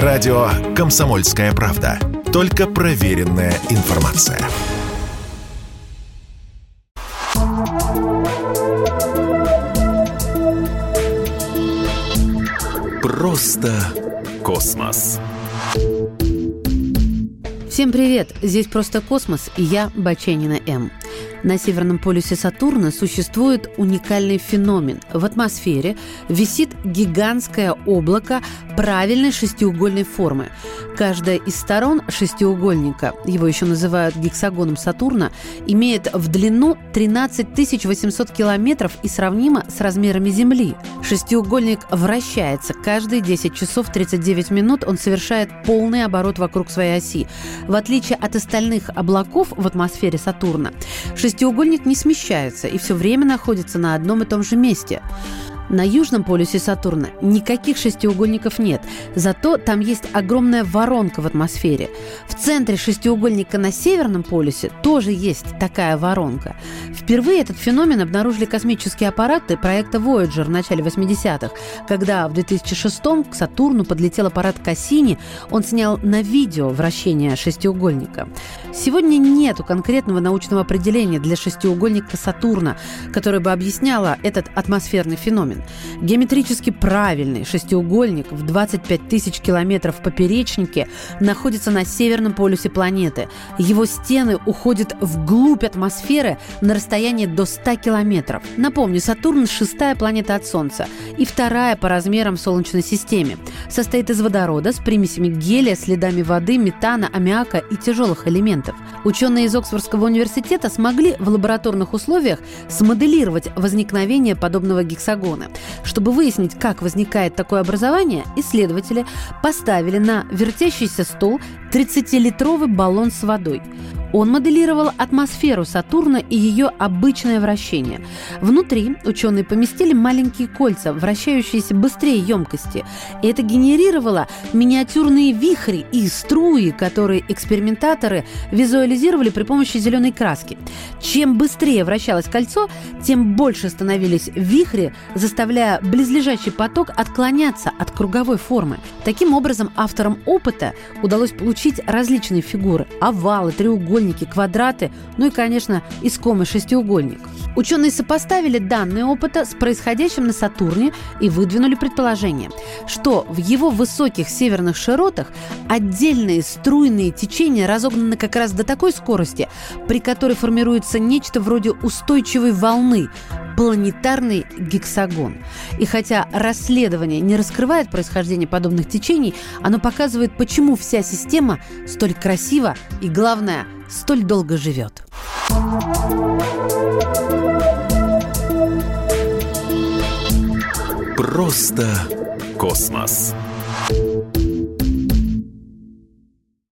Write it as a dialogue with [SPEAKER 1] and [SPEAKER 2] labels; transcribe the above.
[SPEAKER 1] Радио «Комсомольская правда». Только проверенная информация. Просто космос.
[SPEAKER 2] Всем привет! Здесь «Просто космос» и я, Баченина М. На Северном полюсе Сатурна существует уникальный феномен. В атмосфере висит гигантское облако правильной шестиугольной формы. Каждая из сторон шестиугольника, его еще называют гексагоном Сатурна, имеет в длину 13 800 километров и сравнима с размерами Земли. Шестиугольник вращается каждые 10 часов 39 минут, он совершает полный оборот вокруг своей оси. В отличие от остальных облаков в атмосфере Сатурна, шестиугольник не смещается и все время находится на одном и том же месте. На южном полюсе Сатурна никаких шестиугольников нет, зато там есть огромная воронка в атмосфере. В центре шестиугольника на северном полюсе тоже есть такая воронка. Впервые этот феномен обнаружили космические аппараты проекта Voyager в начале 80-х, когда в 2006 к Сатурну подлетел аппарат Кассини, он снял на видео вращение шестиугольника. Сегодня нет конкретного научного определения для шестиугольника Сатурна, которое бы объясняло этот атмосферный феномен. Геометрически правильный шестиугольник в 25 тысяч километров поперечнике находится на северном полюсе планеты. Его стены уходят вглубь атмосферы на расстояние до 100 километров. Напомню, Сатурн – шестая планета от Солнца и вторая по размерам в Солнечной системе. Состоит из водорода с примесями гелия, следами воды, метана, аммиака и тяжелых элементов. Ученые из Оксфордского университета смогли в лабораторных условиях смоделировать возникновение подобного гексагона. Чтобы выяснить, как возникает такое образование, исследователи поставили на вертящийся стол 30-литровый баллон с водой. Он моделировал атмосферу Сатурна и ее обычное вращение. Внутри ученые поместили маленькие кольца, вращающиеся быстрее емкости. Это генерировало миниатюрные вихри и струи, которые экспериментаторы визуализировали при помощи зеленой краски. Чем быстрее вращалось кольцо, тем больше становились вихри, заставляя близлежащий поток отклоняться от круговой формы. Таким образом, авторам опыта удалось получить различные фигуры – овалы, треугольники, треугольники, квадраты, ну и, конечно, искомый шестиугольник. Ученые сопоставили данные опыта с происходящим на Сатурне и выдвинули предположение, что в его высоких северных широтах отдельные струйные течения разогнаны как раз до такой скорости, при которой формируется нечто вроде устойчивой волны, планетарный гексагон. И хотя расследование не раскрывает происхождение подобных течений, оно показывает, почему вся система столь красива и, главное, столь долго живет.
[SPEAKER 1] Просто космос.